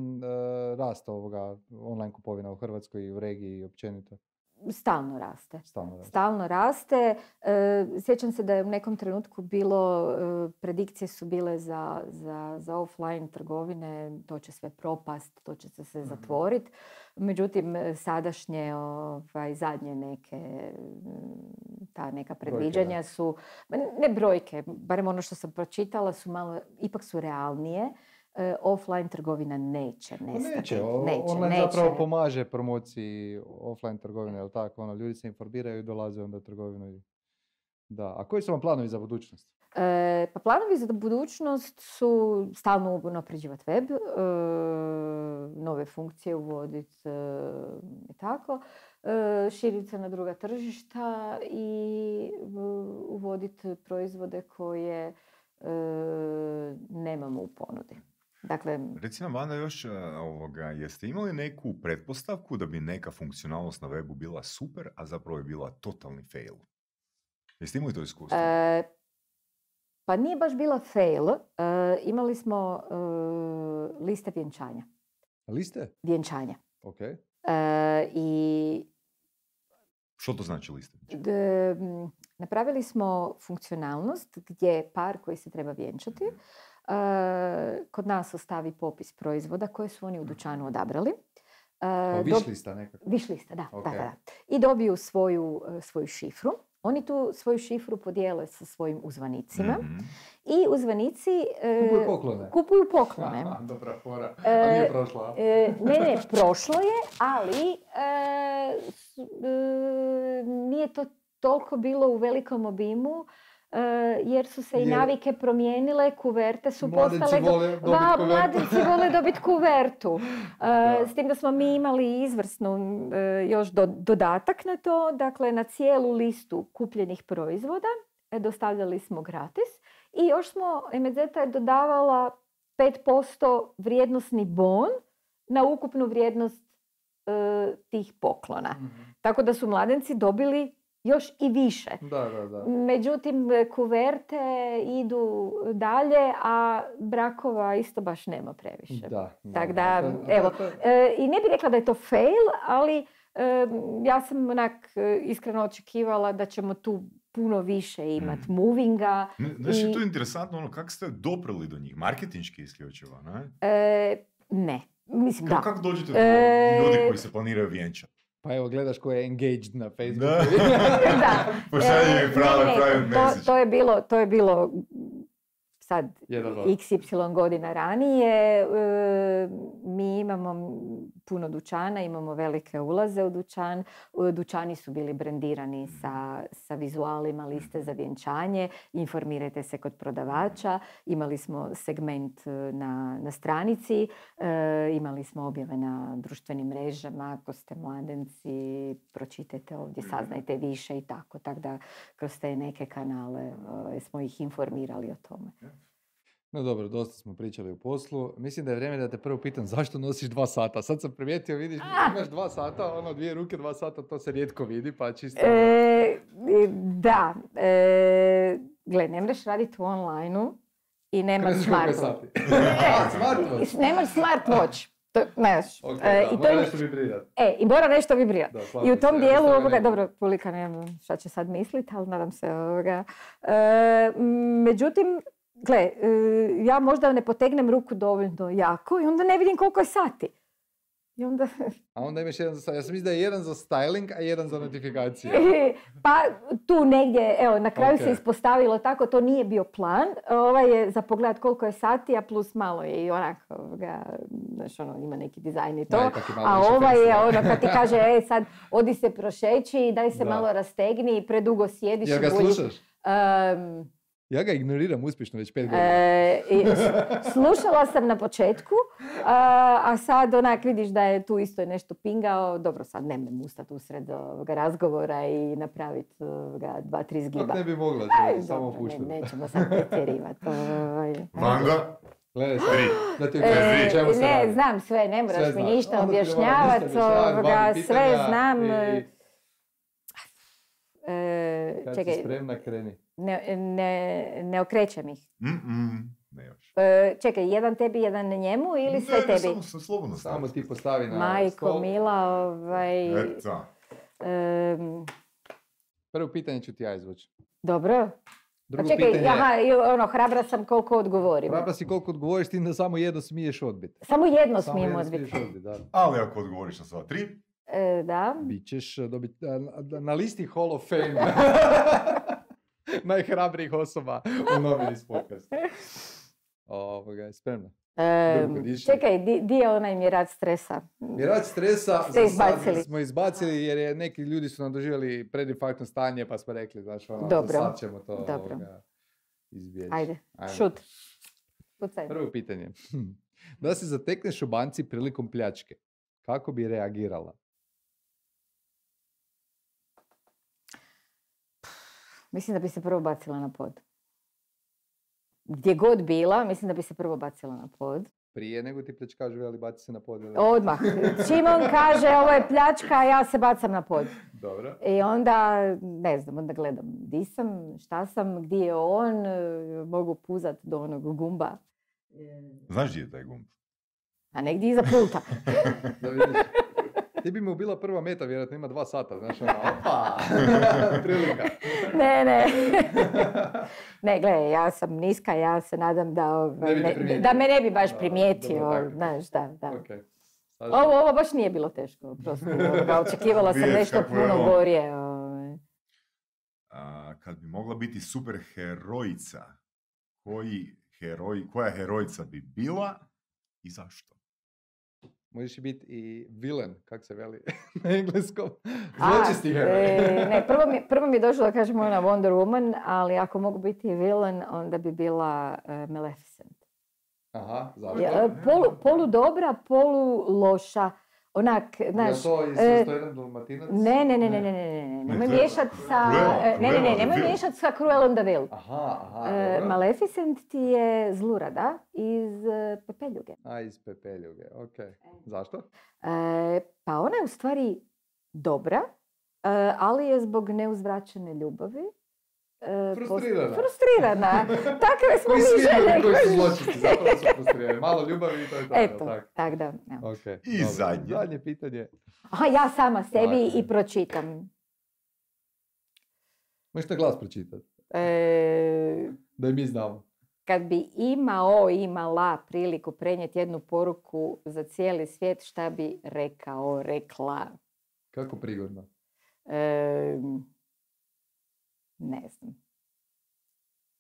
rast ovoga online kupovina u Hrvatskoj i u regiji i općenito? Stalno raste. Stalno raste. E, sjećam se da je u nekom trenutku bilo, e, predikcije su bile za, za, za offline trgovine, to će sve propast, to će se sve mhm. zatvoriti. Međutim, sadašnje, ovaj, zadnje neke, ta neka predviđanja su, ne brojke, barem ono što sam pročitala, su malo, ipak su realnije. E, offline trgovina neće nestati. Neće, online zapravo pomaže promociji offline trgovine, jel tako? Ono, ljudi se informiraju i dolaze onda u trgovinu. Da. A koji su vam planovi za budućnost? E, pa planovi za budućnost su stalno unapređivati web, e, nove funkcije uvoditi e, i tako, e, širiti se na druga tržišta i uvoditi proizvode koje nemamo u ponudi. Dakle, Reci nam, Vanda, još e, ovoga, jeste imali neku pretpostavku da bi neka funkcionalnost na webu bila super, a zapravo je bila totalni fail? Jeste imali to iskustvo? E, pa nije baš bila fail. E, imali smo liste vjenčanja. Liste? Vjenčanja. Ok. I... Što to znači liste? napravili smo funkcionalnost gdje par koji se treba vjenčati mhm kod nas ostavi popis proizvoda koje su oni u dućanu odabrali. Višlista nekako? Višlista, da, da, da. I dobiju svoju, e, svoju šifru. Oni tu svoju šifru podijele sa svojim uzvanicima. mm I uzvanici e, kupuju poklone. Kupuju poklone. Aha, dobra fora. A nije prošla. E, ne, ne, prošlo je, ali nije to toliko bilo u velikom obimu jer su se i navike promijenile, kuverte su postale... Vole mladenci vole dobiti kuvertu. Eh, s tim da smo mi imali izvrsnu eh, još dodatak na to, dakle na cijelu listu kupljenih proizvoda dostavljali smo gratis i još smo, MZ je dodavala 5% vrijednosni bon na ukupnu vrijednost tih poklona. Mhm. Tako da su mladenci dobili još i više. Da, da, da. Međutim, kuverte idu dalje, a brakova isto baš nema previše. Da, Tako da, evo, e, i ne bih rekla da je to fail, ali e, ja sam onak e, iskreno očekivala da ćemo tu puno više imati mm. movinga. Znaš, i... to je interesantno, ono, kako ste doprli do njih? Marketinški isključivo, ne? E, ne. Mislim, da. Kako dođete do e... ljudi koji se planiraju vjenčati? Pa evo, gledaš ko je engaged na Facebooku. Da. da. Pošalje e, pravi, pravi to, to, je bilo, to je bilo sad. XY godina ranije, e, mi imamo puno dućana, imamo velike ulaze u dućan. Dućani su bili brendirani sa, sa vizualima liste za vjenčanje. Informirajte se kod prodavača. Imali smo segment e, na, na stranici, e, imali smo objave na društvenim mrežama. Ako ste mladenci, pročitajte ovdje, saznajte više i tako. Tako da kroz te neke kanale e, smo ih informirali o tome. No dobro, dosta smo pričali o poslu. Mislim da je vrijeme da te prvo pitam zašto nosiš dva sata. Sad sam primijetio, vidiš, imaš dva sata, ono dvije ruke, dva sata, to se rijetko vidi, pa čisto... ono, E, e, da, e, gle, ne mreš raditi u online i nemaš smartwatch. smartwatch. Nemaš smartwatch. To, znaš, Ok, e, da, i to mora nešto vibrirat. E, i mora nešto vibrirati. I u tom se, dijelu, ovoga, dobro, publika ne znam šta će sad misliti, ali nadam se ovoga. E, međutim, gle, e, ja možda ne potegnem ruku dovoljno jako i onda ne vidim koliko je sati. I onda, A onda imaš jedan za... Ja sam mislio da je jedan za styling, a jedan za notifikacije. pa tu negdje, evo, na kraju Ok. se ispostavilo tako, to nije bio plan. Ovaj je za pogled koliko je sati, a plus malo je i onako, ovoga, znaš, ono, ima neki dizajn i to. Da, je A ovaj je ono kad ti kaže, e sad odi se prošeći i daj se Da. malo rastegni i predugo sjediš Jel i ga slušaš? Em, Ja ga ignoriram uspješno već pet godina. e, slušala sam na početku, a, a sad onak vidiš da je tu isto nešto pingao. Dobro, sad ne mnem ustati usred ovoga razgovora i napraviti ovoga dva, tri Kako zgiba. ne bi mogla, Aj, samo dobro, ne- nećemo sad pretjerivati. ovaj. Vanga, Gledaj sad, da ti E, čemu se ne, radi. znam sve, ne moraš Sve mi znaš. ništa objašnjavati, sve znam. i e, Kad si čekaj, spremna, kreni. Ne, ne, ne okrećem ih. Mm-mm, ne još. E, čekaj, jedan tebi, jedan njemu ili sve Ne, ne, tebi? Samo, sam slobodno Samo ti postavi na Majko stol. Mila, ovaj... Eto. em, Prvo pitanje ću ti ja izvući. dobro. A Drugo čekaj, pitanje je, aha, ono, hrabra sam koliko odgovorim. Hrabra si koliko odgovoriš, ti da samo jedno smiješ odbiti. Samo jedno Samo smijem jedno odbiti. smiješ odbiti, da. Ali ako odgovoriš na sva tri, E, da. Bićeš dobiti na, na listi Hall of Fame najhrabrijih osoba u novini s podcasta. Ovoga, Duboko diši. čekaj, di, di je onaj mjerač stresa? Mjerač stresa Ste izbacili. smo izbacili jer je neki ljudi su nam doživjeli predinfarktno stanje pa smo rekli, znaš, ono, Dobro. sad ćemo to Dobro. ovoga, izbjeći. Ajde, Ajmo. šut. Pucaj. Prvo pitanje. Da se zatekneš u banci prilikom pljačke, kako bi reagirala? Mislim da bi se prvo bacila na pod. Gdje god bila, mislim da bi se prvo bacila na pod. Prije nego ti pljačkaš veli baci se na podjel. Odmah. Čim on kaže ovo je pljačka, ja se bacam na pod. Dobro. I onda, ne znam, onda gledam di sam, šta sam, gdje je on, e, mogu puzat do onog gumba. znaš gdje je taj gumb? A negdje iza pulta. Da vidiš. Ti bi mu bila prva meta, vjerojatno ima dva sata, znaš, ono, opa, prilika. Ne, ne. ne, gle, ja sam niska, ja se nadam da, ovaj, Ne ne- da me ne bi baš primijetio, znaš, da, da. Ok. Sad Ovo, ovo baš nije bilo teško, prosto. Očekivala sam nešto puno gorije. ovaj. A, kad bi mogla biti super herojica, koji heroj, koja herojica bi bila i zašto? Možeš i biti i villain, kak se veli na engleskom. Heroj. e, ne, prvo mi, prvo mi je došlo da kažem ona Wonder Woman, ali ako mogu biti villain, onda bi bila e, Maleficent. Aha, zašto? Ja, e, polu, polu dobra, polu loša. Onak, znaš, Jel to e, 101 Dalmatinac? Ne, ne, ne, ne, ne, ne, ne, ne, nemoj to je miješat sa, ne, ne, ne, nemoj Vil. miješat sa Cruella de Vil. Aha, aha, E. Maleficent ti je zlurada iz e, Pepeljuge. A, iz Pepeljuge, ok. Zašto? E, pa ona je u stvari dobra, ali je zbog neuzvraćene ljubavi. E, Frustrirana. Frustrirana. Takve smo mi žene. koji su zločinci, zapravo su frustrirani. Malo ljubavi i to je to, Eto, tako? tak da. evo. I dobro. zadnje. Zadnje pitanje. Aha, ja sama sebi i pročitam. Možete glas pročitati, E, da i mi znamo. kad bi imao, imala priliku prenijeti jednu poruku za cijeli svijet, šta bi rekao, rekla? Kako prigodno. E, ne znam.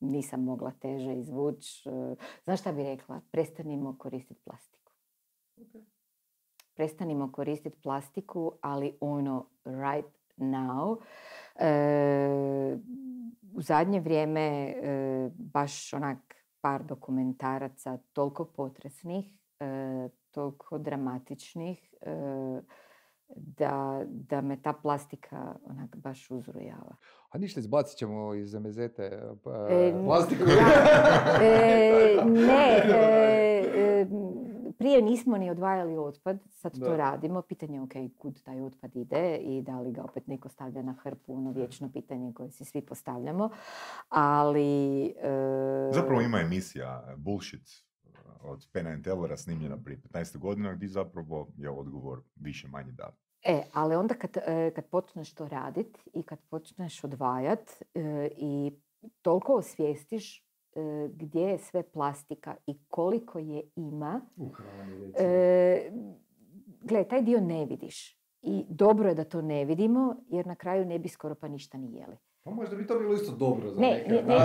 nisam mogla teže izvući. E, Znaš šta bi rekla? Prestanimo koristiti plastiku. Prestanimo koristiti plastiku, ali ono right now. E, u zadnje vrijeme e, baš onak par dokumentaraca toliko potresnih, e, toliko dramatičnih, e, da, da me ta plastika onak baš uzrujava. A ništa, izbacit ćemo iz MZ-te pa, E, plastiku. da. E, ne, e, e, prije nismo ni odvajali otpad, sad to Da. radimo. Pitanje je ok, kud taj otpad ide i da li ga opet neko stavlja na hrpu, ono vječno pitanje koje si svi postavljamo. Ali... e, Zapravo ima emisija Bullshit od Pena and Tellera snimljena prije 15 godina gdje zapravo je odgovor više manje da. E, ali onda kad, e, kad počneš to radit i kad počneš odvajat e, i toliko osvijestiš e, gdje je sve plastika i koliko je ima, U hrani, recimo. E, gle, taj dio ne vidiš. I dobro je da to ne vidimo, jer na kraju ne bi skoro pa ništa ni jeli. Pa možda bi to bilo isto dobro za Ne, ne,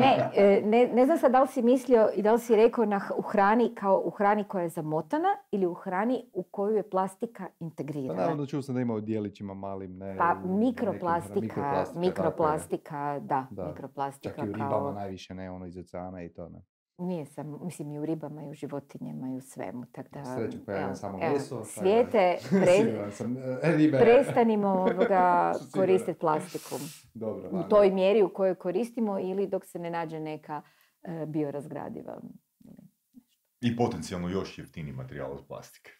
ne, e, ne, ne znam sad da li si mislio i da li si rekao na, u hrani kao u hrani koja je zamotana ili u hrani u koju je plastika Pa integrirana. naravno čuo sam da ima u dijelićima malim, ne. Pa nekim mikroplastika, mikroplastika, mikroplastika, da, Da. mikroplastika Čak i u ribama kao... najviše, ne ono iz oceana i to, ne. Nije sam, mislim i u ribama i u životinjama i u svemu, tako da... Sreću pa evo, ne samo evo, meso. da- Svijete, pre, Siguran sam, e, prestanimo ovoga koristiti plastiku Dobro, u toj mjeri u kojoj koristimo ili dok se ne nađe neka e, biorazgradiva. I potencijalno još jeftiniji materijal od plastike.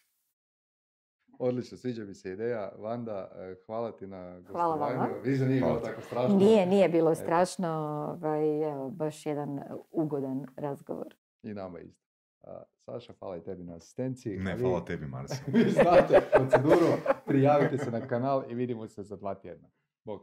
Odlično, sviđa mi se ideja. Vanda, e, hvala ti na Hvala vama. da nije bilo tako strašno. Nije, nije bilo Eto. strašno, ovaj, evo, baš jedan ugodan razgovor. I nama isto. Saša, hvala i tebi na asistenciji. Ne, vi- hvala tebi, Marci. Vi znate proceduru, prijavite se na kanal i vidimo se za dva tjedna. Bog.